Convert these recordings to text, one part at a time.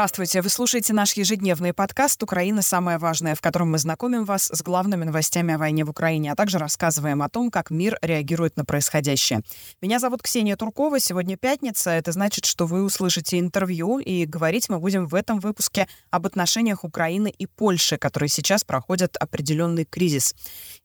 Здравствуйте. Вы слушаете наш ежедневный подкаст «Украина. Самое важное», в котором мы знакомим вас с главными новостями о войне в Украине, а также рассказываем о том, как мир реагирует на происходящее. Меня зовут Ксения Туркова. Сегодня пятница. Это значит, что вы услышите интервью, и говорить мы будем в этом выпуске об отношениях Украины и Польши, которые сейчас проходят определенный кризис.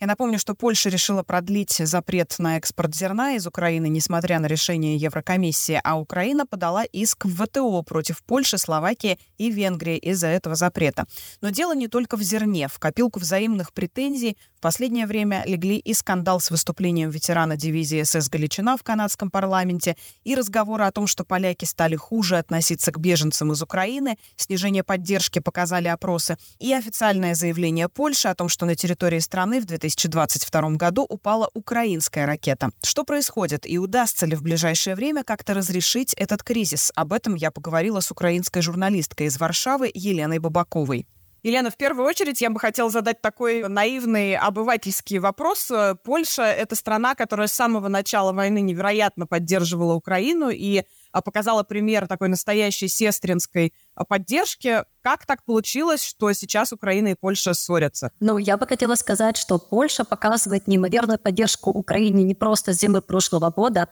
Я напомню, что Польша решила продлить запрет на экспорт зерна из Украины, несмотря на решение Еврокомиссии, а Украина подала иск в ВТО против Польши, Словакии Словакия и Венгрия из-за этого запрета. Но дело не только в зерне. В копилку взаимных претензий в последнее время легли и скандал с выступлением ветерана дивизии СС «Галичина» в канадском парламенте, и разговоры о том, что поляки стали хуже относиться к беженцам из Украины, снижение поддержки показали опросы, и официальное заявление Польши о том, что на территории страны в 2022 году упала украинская ракета. Что происходит и удастся ли в ближайшее время как-то разрешить этот кризис? Об этом я поговорила с украинской журналисткой журналисткой из Варшавы Еленой Бабаковой. Елена, в первую очередь я бы хотела задать такой наивный обывательский вопрос. Польша — это страна, которая с самого начала войны невероятно поддерживала Украину и а, показала пример такой настоящей сестринской а, поддержки. Как так получилось, что сейчас Украина и Польша ссорятся? Ну, я бы хотела сказать, что Польша показывает неимоверную поддержку Украине не просто с зимы прошлого года,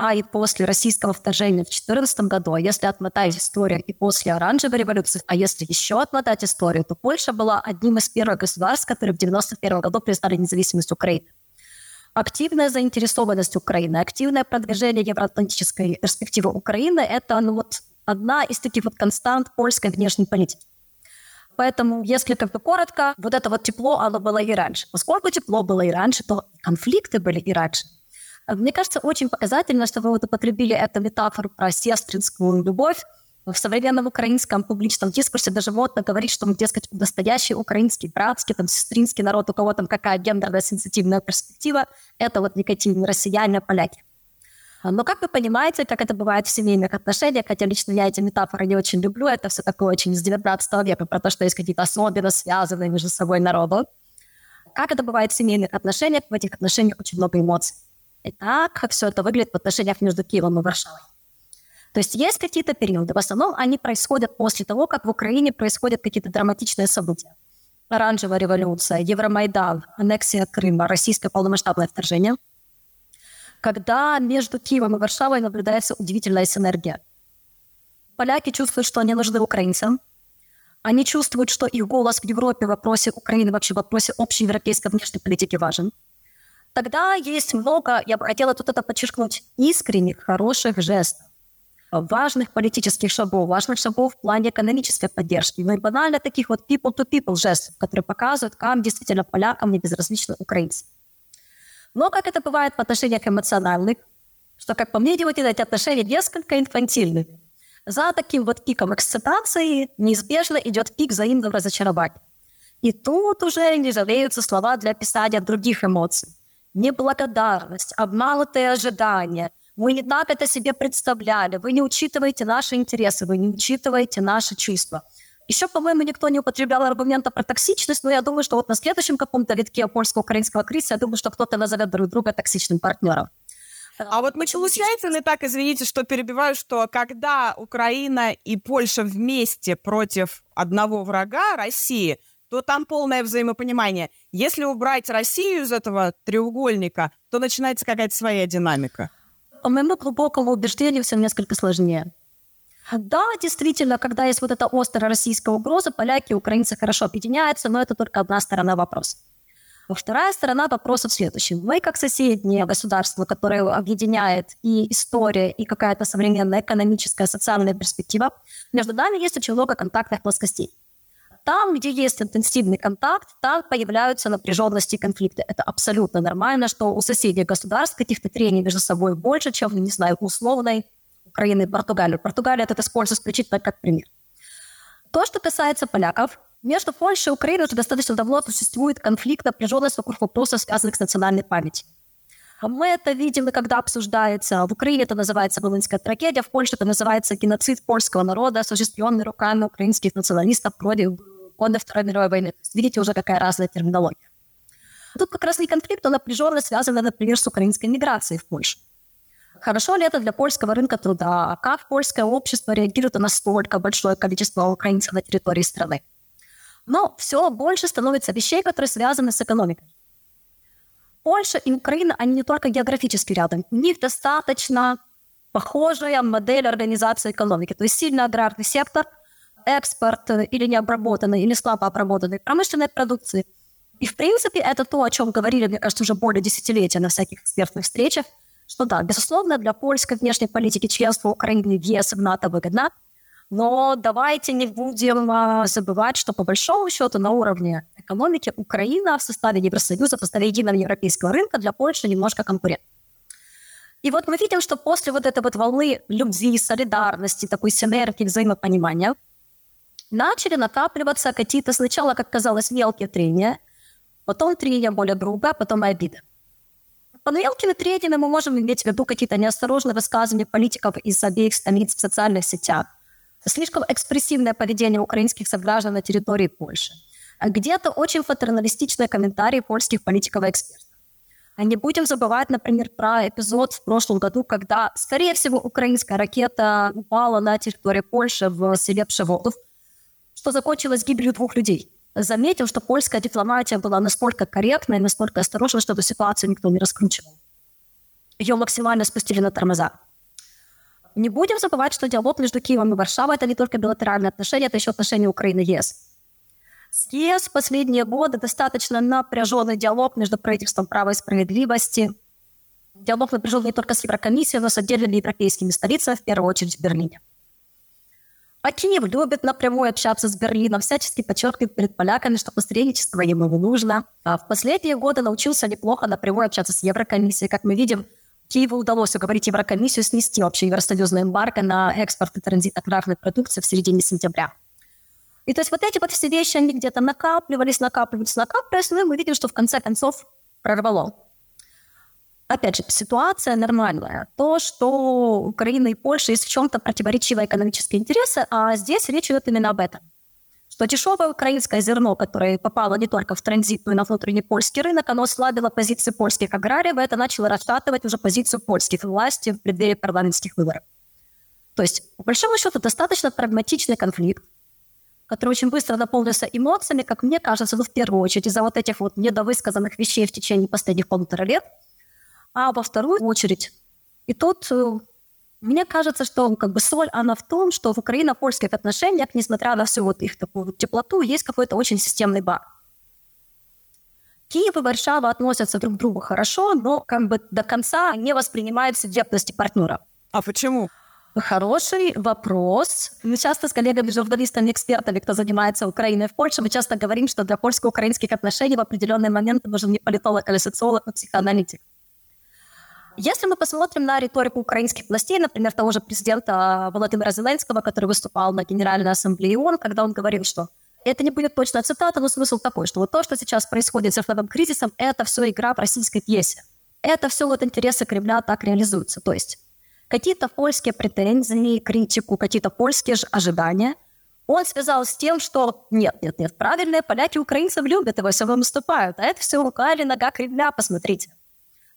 а и после российского вторжения в 2014 году, а если отмотать историю и после оранжевой революции, а если еще отмотать историю, то Польша была одним из первых государств, которые в 1991 году признали независимость Украины. Активная заинтересованность Украины, активное продвижение евроатлантической перспективы Украины – это ну, вот одна из таких вот констант польской внешней политики. Поэтому, если как бы коротко, вот это вот тепло, оно было и раньше. Поскольку тепло было и раньше, то конфликты были и раньше. Мне кажется, очень показательно, что вы вот употребили эту метафору про сестринскую любовь. В современном украинском публичном дискурсе даже модно говорить, что мы, дескать, настоящий украинский, братский, там, сестринский народ, у кого там какая гендерная сенситивная перспектива, это вот негативные россияне, поляки. Но как вы понимаете, как это бывает в семейных отношениях, хотя лично я эти метафоры не очень люблю, это все такое очень из 19 века, про то, что есть какие-то особенно связанные между собой народы. Как это бывает в семейных отношениях, в этих отношениях очень много эмоций. Итак, как все это выглядит в отношениях между Киевом и Варшавой. То есть есть какие-то периоды, в основном они происходят после того, как в Украине происходят какие-то драматичные события. Оранжевая революция, Евромайдан, аннексия Крыма, российское полномасштабное вторжение. Когда между Киевом и Варшавой наблюдается удивительная синергия. Поляки чувствуют, что они нужны украинцам. Они чувствуют, что их голос в Европе в вопросе Украины, вообще в вопросе общей европейской внешней политики важен тогда есть много, я бы хотела тут это подчеркнуть, искренних, хороших жестов, важных политических шагов, важных шагов в плане экономической поддержки, ну и банально таких вот people-to-people жестов, которые показывают, как действительно полякам не безразличны украинцы. Но как это бывает в отношениях эмоциональных, что, как по мне, делают эти отношения несколько инфантильными. За таким вот пиком эксцитации неизбежно идет пик взаимного разочарования. И тут уже не жалеются слова для описания других эмоций неблагодарность, обманутые ожидания. Вы не так это себе представляли, вы не учитываете наши интересы, вы не учитываете наши чувства. Еще, по-моему, никто не употреблял аргумента про токсичность, но я думаю, что вот на следующем каком-то витке польско-украинского кризиса, я думаю, что кто-то назовет друг друга токсичным партнером. А вот мы получается ли так, извините, что перебиваю, что когда Украина и Польша вместе против одного врага, России, то там полное взаимопонимание. Если убрать Россию из этого треугольника, то начинается какая-то своя динамика. По моему глубокому убеждению все несколько сложнее. Да, действительно, когда есть вот эта острая российская угроза, поляки и украинцы хорошо объединяются, но это только одна сторона вопроса. Вторая сторона вопроса в следующем. Мы, как соседнее государство, которое объединяет и история, и какая-то современная экономическая, социальная перспектива, между нами есть очень много контактных плоскостей. Там, где есть интенсивный контакт, там появляются напряженности и конфликты. Это абсолютно нормально, что у соседних государств каких-то трений между собой больше, чем, не знаю, условной Украины и Португалии. Португалия это используется исключительно как пример. То, что касается поляков, между Польшей и Украиной уже достаточно давно существует конфликт, напряженность вокруг вопросов, связанных с национальной памятью. Мы это видим, когда обсуждается. В Украине это называется Волынская трагедия, в Польше это называется геноцид польского народа, осуществленный руками украинских националистов вроде годы Второй мировой войны. Видите уже, какая разная терминология. Тут как раз не конфликт, а напряженно связано, например, с украинской миграцией в Польшу. Хорошо ли это для польского рынка труда? Как польское общество реагирует на настолько большое количество украинцев на территории страны? Но все больше становится вещей, которые связаны с экономикой. Польша и Украина, они не только географически рядом. У них достаточно похожая модель организации экономики. То есть сильный аграрный сектор, экспорт или необработанной, или слабо обработанной промышленной продукции. И, в принципе, это то, о чем говорили, мне кажется, уже более десятилетия на всяких экспертных встречах, что да, безусловно, для польской внешней политики членство Украины в ЕС в НАТО выгодно, но давайте не будем а, забывать, что по большому счету на уровне экономики Украина в составе Евросоюза, в составе единого европейского рынка для Польши немножко конкурент. И вот мы видим, что после вот этой вот волны любви, солидарности, такой синергии, взаимопонимания, начали накапливаться какие-то сначала, как казалось, мелкие трения, потом трения более грубые, потом обиды. Под мелкими трениями мы можем иметь в виду какие-то неосторожные высказывания политиков из обеих столиц в социальных сетях, слишком экспрессивное поведение украинских сограждан на территории Польши, где-то очень патерналистичные комментарии польских политиков и экспертов. А не будем забывать, например, про эпизод в прошлом году, когда, скорее всего, украинская ракета упала на территории Польши в селе Пшеводов, что закончилось гибелью двух людей. Заметил, что польская дипломатия была настолько корректна и настолько осторожна, что эту ситуацию никто не раскручивал. Ее максимально спустили на тормоза. Не будем забывать, что диалог между Киевом и Варшавой – это не только билатеральные отношения, это еще отношения Украины и ЕС. С ЕС в последние годы достаточно напряженный диалог между правительством права и справедливости. Диалог напряжен не только с Еврокомиссией, но с отдельными европейскими столицами, в первую очередь в Берлине. А Киев любит напрямую общаться с Берлином, всячески подчеркивает перед поляками, что посредничество ему не нужно. А в последние годы научился неплохо напрямую общаться с Еврокомиссией. Как мы видим, Киеву удалось уговорить Еврокомиссию снести вообще евросоюзное эмбарго на экспорт и транзит аграрной продукции в середине сентября. И то есть вот эти вот все вещи, они где-то накапливались, накапливались, накапливались, и мы видим, что в конце концов прорвало. Опять же, ситуация нормальная. То, что Украина и Польша есть в чем-то противоречивые экономические интересы, а здесь речь идет именно об этом. Что дешевое украинское зерно, которое попало не только в транзит, но и на внутренний польский рынок, оно ослабило позиции польских аграриев, это начало расшатывать уже позицию польских властей в преддверии парламентских выборов. То есть, по большому счету, достаточно прагматичный конфликт, который очень быстро наполнился эмоциями, как мне кажется, ну, в первую очередь из-за вот этих вот недовысказанных вещей в течение последних полутора лет, а во вторую очередь. И тут э, мне кажется, что как бы соль, она в том, что в украино-польских отношениях, несмотря на всю вот их такую вот теплоту, есть какой-то очень системный баг. Киев и Варшава относятся друг к другу хорошо, но как бы до конца не воспринимают субъектности партнера. А почему? Хороший вопрос. Мы часто с коллегами, журналистами, экспертами, кто занимается Украиной в Польше, мы часто говорим, что для польско-украинских отношений в определенный момент нужен не политолог, а социолог, а психоаналитик. Если мы посмотрим на риторику украинских властей, например, того же президента Владимира Зеленского, который выступал на Генеральной Ассамблее ООН, когда он говорил, что это не будет точно цитата, но смысл такой, что вот то, что сейчас происходит с зерновым кризисом, это все игра в российской пьесе. Это все вот интересы Кремля так реализуются. То есть какие-то польские претензии, критику, какие-то польские ожидания. Он связал с тем, что нет, нет, нет, правильные поляки украинцев любят, его все выступают, а это все рука или нога Кремля, посмотрите.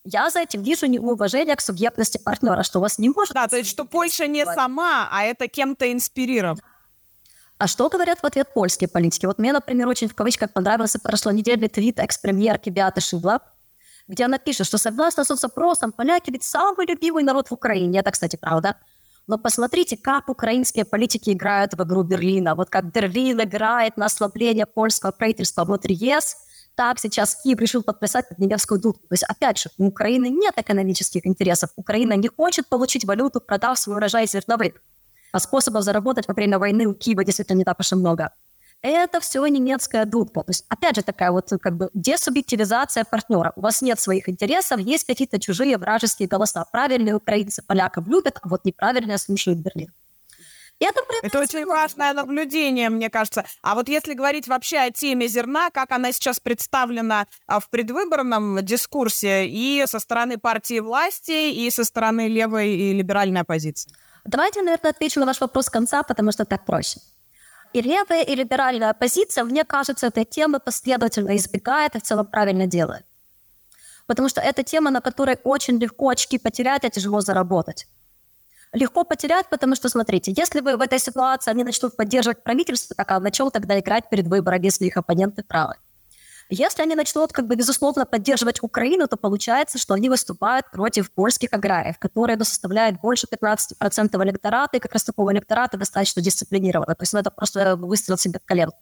Я за этим вижу неуважение к субъектности партнера, что у вас не может... Да, то есть что Польша не сама, а это кем-то инспирирован. А что говорят в ответ польские политики? Вот мне, например, очень в кавычках понравился прошлонедельный твит экс-премьерки Беаты Шибла, где она пишет, что согласно соцопросам, поляки ведь самый любимый народ в Украине. Это, кстати, правда. Но посмотрите, как украинские политики играют в игру Берлина. Вот как Берлин играет на ослабление польского правительства внутри ЕС, так сейчас Киев решил подписать под Невскую дугу. То есть, опять же, у Украины нет экономических интересов. Украина не хочет получить валюту, продав свой урожай зерновых. А способов заработать во время войны у Киева действительно не так уж и много это все немецкая дудка. То есть, опять же, такая вот как бы десубъективизация партнера. У вас нет своих интересов, есть какие-то чужие вражеские голоса. Правильные украинцы поляков любят, а вот неправильные слушают Берлин. Это, это очень важное наблюдение, мне кажется. А вот если говорить вообще о теме зерна, как она сейчас представлена а, в предвыборном дискурсе и со стороны партии власти, и со стороны левой и либеральной оппозиции? Давайте, наверное, отвечу на ваш вопрос с конца, потому что так проще. И левая, и либеральная оппозиция, мне кажется, этой темы последовательно избегает и в целом правильно делает. Потому что это тема, на которой очень легко очки потерять, а тяжело заработать. Легко потерять, потому что, смотрите, если вы в этой ситуации, они начнут поддерживать правительство, так а на чем тогда играть перед выбором, если их оппоненты правы? Если они начнут, как бы, безусловно, поддерживать Украину, то получается, что они выступают против польских аграриев, которые ну, составляют больше 15% электората, и как раз такого электората достаточно дисциплинированного. То есть ну, это просто выстрел себе в колено.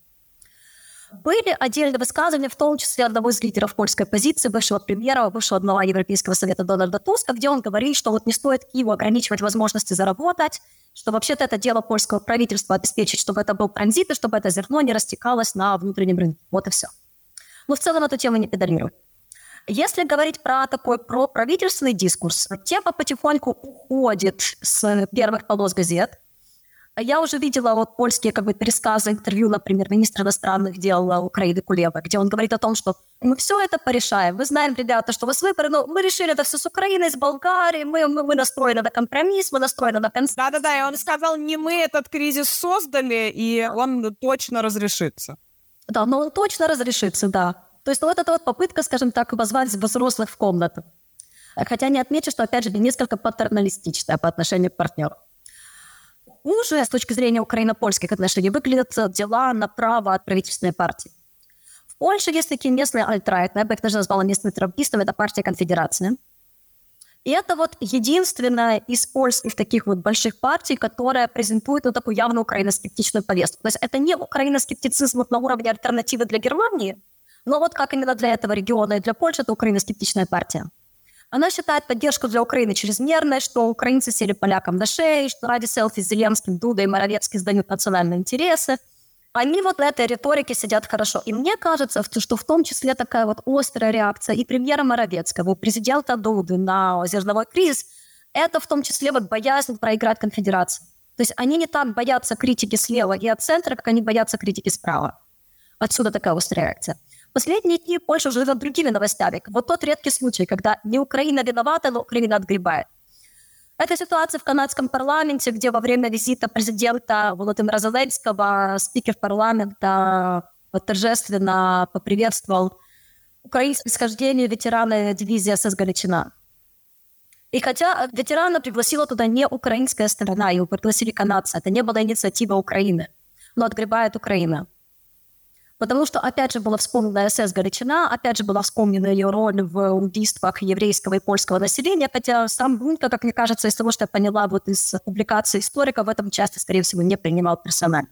Были отдельные высказывания, в том числе одного из лидеров польской оппозиции, бывшего премьера, бывшего одного Европейского совета Дональда Туска, где он говорит, что вот не стоит Киеву ограничивать возможности заработать, что вообще-то это дело польского правительства обеспечить, чтобы это был транзит, и чтобы это зерно не растекалось на внутреннем рынке. Вот и все. Но в целом эту тему не педалируют. Если говорить про такой про правительственный дискурс, тема потихоньку уходит с первых полос газет, я уже видела вот польские как бы пересказы интервью, например, министра иностранных дел Украины Кулеба, где он говорит о том, что мы все это порешаем. Мы знаем, ребята, что у вас выборы, но мы решили это все с Украиной, с Болгарией, мы, мы, мы настроены на компромисс, мы настроены на консенсус. Да-да-да, и он сказал, не мы этот кризис создали, и он точно разрешится. Да, но он точно разрешится, да. То есть вот эта вот попытка, скажем так, позвать взрослых в комнату. Хотя не отмечу, что, опять же, несколько патерналистичная по отношению к партнеру уже с точки зрения украино-польских отношений выглядят дела направо от правительственной партии. В Польше есть такие местные альтрайт, я бы их даже назвала местными трампистами, это партия конфедерации. И это вот единственная из польских таких вот больших партий, которая презентует вот такую явно украиноскептичную повестку. То есть это не украиноскептицизм на уровне альтернативы для Германии, но вот как именно для этого региона и для Польши это украиноскептичная партия. Она считает поддержку для Украины чрезмерной, что украинцы сели полякам на шеи, что ради селфи с Зеленским, Дуда и Моровецкий сдают национальные интересы. Они вот на этой риторике сидят хорошо. И мне кажется, что в том числе такая вот острая реакция и премьера Моровецкого, и президента Дуды на зерновой кризис, это в том числе вот боязнь проиграть конфедерации. То есть они не так боятся критики слева и от центра, как они боятся критики справа. Отсюда такая острая реакция. Последние дни Польша живет другими новостями. Вот тот редкий случай, когда не Украина виновата, но Украина отгребает. Это ситуация в канадском парламенте, где во время визита президента Володимира Зеленского спикер парламента торжественно поприветствовал украинское происхождение ветерана дивизии СС «Галичина». И хотя ветерана пригласила туда не украинская сторона, его пригласили канадцы, это не была инициатива Украины, но отгребает Украина. Потому что, опять же, была вспомнена СС Галичина, опять же, была вспомнена ее роль в убийствах еврейского и польского населения, хотя сам Бунка, как мне кажется, из того, что я поняла вот из публикации историка, в этом части, скорее всего, не принимал персонально.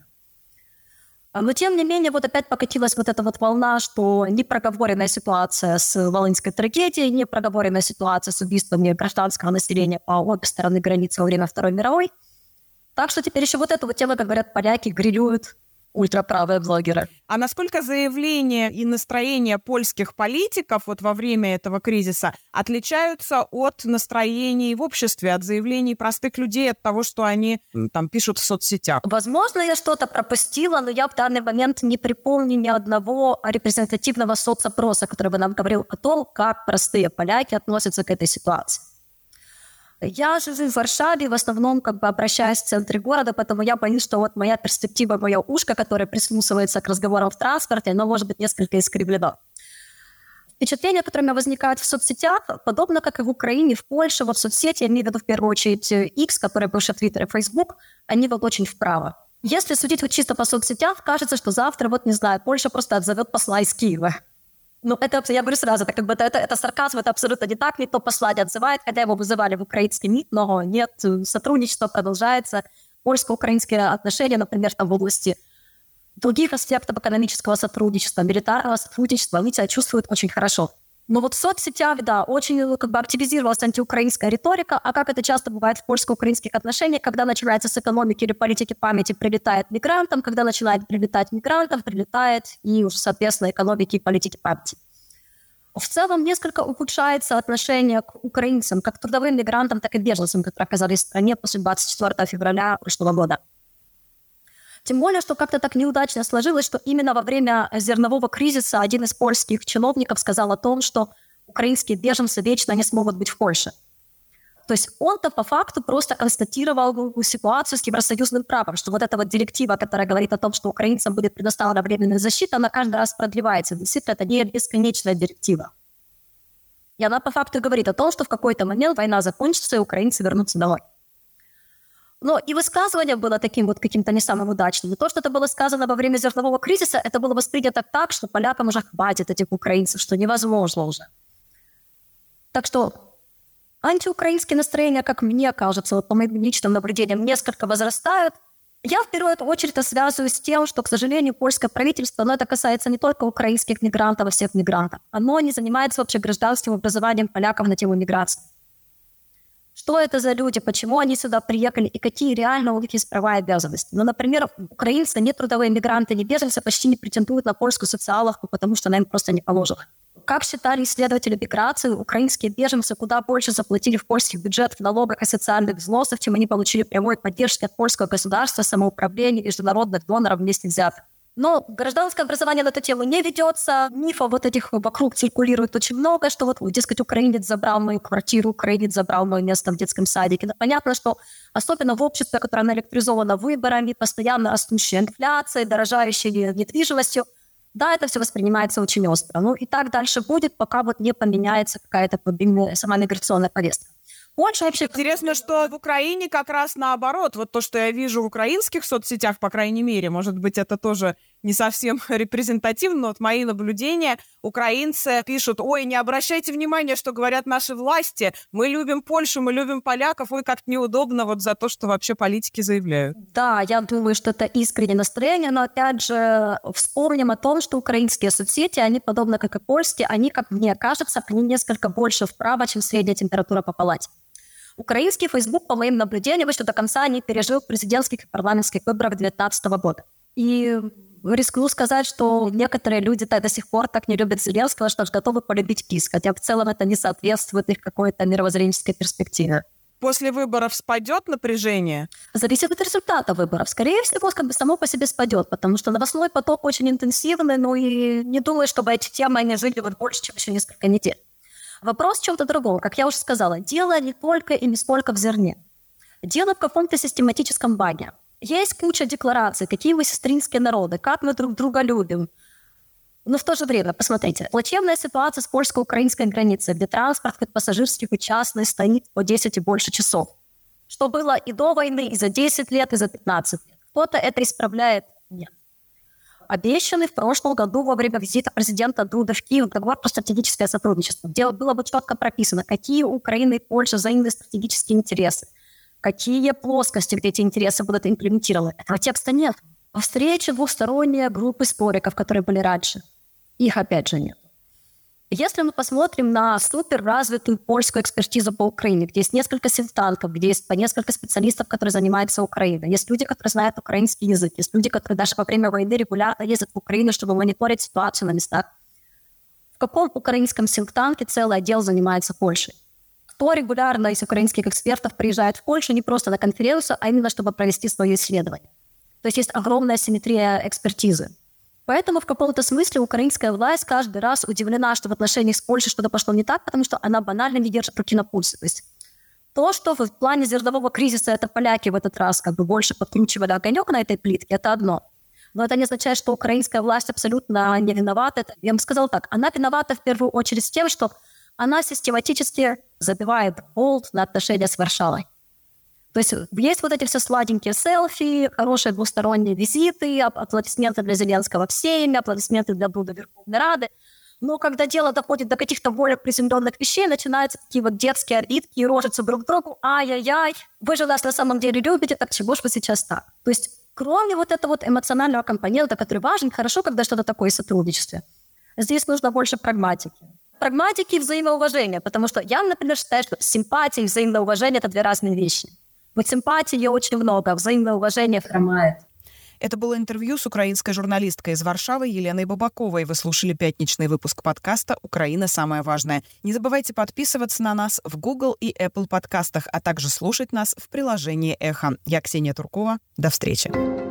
Но, тем не менее, вот опять покатилась вот эта вот волна, что непроговоренная ситуация с Волынской трагедией, непроговоренная ситуация с убийствами гражданского населения по обе стороны границы во время Второй мировой. Так что теперь еще вот эту вот тему, как говорят поляки, грилюют ультраправые блогеры. А насколько заявления и настроения польских политиков вот во время этого кризиса отличаются от настроений в обществе, от заявлений простых людей, от того, что они там пишут в соцсетях? Возможно, я что-то пропустила, но я в данный момент не припомню ни одного репрезентативного соцопроса, который бы нам говорил о том, как простые поляки относятся к этой ситуации. Я живу в Варшаве, в основном как бы обращаюсь в центре города, поэтому я боюсь, что вот моя перспектива, мое ушко, которое прислушивается к разговорам в транспорте, оно может быть несколько искривлено. Впечатления, которые возникают в соцсетях, подобно как и в Украине, в Польше, вот соцсети, я имею в виду в первую очередь X, который бывший Twitter и Facebook, они вот очень вправо. Если судить вот чисто по соцсетях, кажется, что завтра, вот не знаю, Польша просто отзовет посла из Киева. Ну, это, я говорю сразу, это как бы это, это, это сарказм, это абсолютно не так, никто посла не отзывает, хотя его вызывали в украинский МИД, но нет, сотрудничество продолжается, польско-украинские отношения, например, там в области других аспектов экономического сотрудничества, милитарного сотрудничества, они себя чувствуют очень хорошо. Но вот в соцсетях, да, очень ну, как бы активизировалась антиукраинская риторика, а как это часто бывает в польско-украинских отношениях, когда начинается с экономики или политики памяти, прилетает мигрантам, когда начинает прилетать мигрантов, прилетает и уже, соответственно, экономики и политики памяти. В целом несколько ухудшается отношение к украинцам, как трудовым мигрантам, так и беженцам, которые оказались в стране после 24 февраля прошлого года. Тем более, что как-то так неудачно сложилось, что именно во время зернового кризиса один из польских чиновников сказал о том, что украинские беженцы вечно не смогут быть в Польше. То есть он-то по факту просто констатировал ситуацию с евросоюзным правом, что вот эта вот директива, которая говорит о том, что украинцам будет предоставлена временная защита, она каждый раз продлевается. Действительно, это не бесконечная директива. И она по факту говорит о том, что в какой-то момент война закончится, и украинцы вернутся домой. Но и высказывание было таким вот каким-то не самым удачным. И то, что это было сказано во время зернового кризиса, это было воспринято так, что полякам уже хватит этих украинцев, что невозможно уже. Так что антиукраинские настроения, как мне кажется, вот по моим личным наблюдениям, несколько возрастают. Я в первую очередь это связываю с тем, что, к сожалению, польское правительство, но это касается не только украинских мигрантов, а всех мигрантов. Оно не занимается вообще гражданским образованием поляков на тему миграции что это за люди, почему они сюда приехали и какие реально у них есть права и обязанности. Ну, например, украинцы, не трудовые мигранты, не беженцы почти не претендуют на польскую социаловку, потому что она им просто не положена. Как считали исследователи миграции, украинские беженцы куда больше заплатили в польский бюджет в налогах и социальных взносов, чем они получили прямой поддержки от польского государства, самоуправления, международных доноров вместе взятых. Но гражданское образование на эту тему не ведется. Мифов вот этих вокруг циркулирует очень много, что вот, дескать, украинец забрал мою квартиру, украинец забрал мое место в детском садике. Но понятно, что особенно в обществе, которое наэлектризовано выборами, постоянно растущей инфляцией, дорожающей недвижимостью, да, это все воспринимается очень остро. Ну и так дальше будет, пока вот не поменяется какая-то сама миграционная повестка. Польша вообще... Интересно, что в Украине как раз наоборот. Вот то, что я вижу в украинских соцсетях, по крайней мере, может быть, это тоже не совсем репрезентативно, но вот мои наблюдения, украинцы пишут, ой, не обращайте внимания, что говорят наши власти, мы любим Польшу, мы любим поляков, ой, как неудобно вот за то, что вообще политики заявляют. Да, я думаю, что это искреннее настроение, но опять же вспомним о том, что украинские соцсети, они, подобно как и польские, они, как мне кажется, они несколько больше вправо, чем средняя температура по палате. Украинский Facebook, по моим наблюдениям, еще до конца не пережил президентских и парламентских выборов 2019 года. И рискну сказать, что некоторые люди до сих пор так не любят Зеленского, что готовы полюбить ПИС, хотя в целом это не соответствует их какой-то мировоззренческой перспективе. После выборов спадет напряжение? Зависит от результата выборов. Скорее всего, как бы само по себе спадет, потому что новостной поток очень интенсивный, ну и не думаю, чтобы эти темы они жили вот больше, чем еще несколько недель. Вопрос в чем-то другом. Как я уже сказала, дело не только и не столько в зерне. Дело в каком-то систематическом баге. Есть куча деклараций, какие вы сестринские народы, как мы друг друга любим. Но в то же время, посмотрите, плачевная ситуация с польско-украинской границей, где транспорт, хоть пассажирский, хоть частный, стоит по 10 и больше часов. Что было и до войны, и за 10 лет, и за 15 лет. Кто-то это исправляет? Нет обещанный в прошлом году во время визита президента Дуда в Киев договор про стратегическое сотрудничество, где было бы четко прописано, какие у Украины и Польши взаимные стратегические интересы, какие плоскости, где эти интересы будут имплементированы. Этого текста нет. Встречи двухсторонние группы спориков, которые были раньше, их опять же нет. Если мы посмотрим на супер развитую польскую экспертизу по Украине, где есть несколько синтанков, где есть по несколько специалистов, которые занимаются Украиной, есть люди, которые знают украинский язык, есть люди, которые даже во время войны регулярно ездят в Украину, чтобы мониторить ситуацию на местах. В каком украинском синтанке целый отдел занимается Польшей? Кто регулярно из украинских экспертов приезжает в Польшу не просто на конференцию, а именно чтобы провести свое исследование? То есть есть огромная симметрия экспертизы. Поэтому в каком-то смысле украинская власть каждый раз удивлена, что в отношениях с Польшей что-то пошло не так, потому что она банально не держит руки на пульсе. То есть то, что в плане зернового кризиса это поляки в этот раз как бы больше подкручивали огонек на этой плитке, это одно. Но это не означает, что украинская власть абсолютно не виновата. Я бы сказала так, она виновата в первую очередь тем, что она систематически забивает болт на отношения с Варшавой. То есть есть вот эти все сладенькие селфи, хорошие двусторонние визиты, аплодисменты для Зеленского в Сейме, аплодисменты для Блуда Верховной Рады. Но когда дело доходит до каких-то более приземленных вещей, начинаются такие вот детские обидки и рожицы друг к другу. Ай-яй-яй, вы же нас на самом деле любите, так чего ж вы сейчас так? То есть кроме вот этого вот эмоционального компонента, который важен, хорошо, когда что-то такое сотрудничестве. Здесь нужно больше прагматики. Прагматики и взаимоуважения, потому что я, например, считаю, что симпатия и взаимное уважение — это две разные вещи. Вот симпатии очень много, взаимное уважение хромает. Это было интервью с украинской журналисткой из Варшавы Еленой Бабаковой. Вы слушали пятничный выпуск подкаста «Украина. Самое важное». Не забывайте подписываться на нас в Google и Apple подкастах, а также слушать нас в приложении «Эхо». Я Ксения Туркова. До встречи.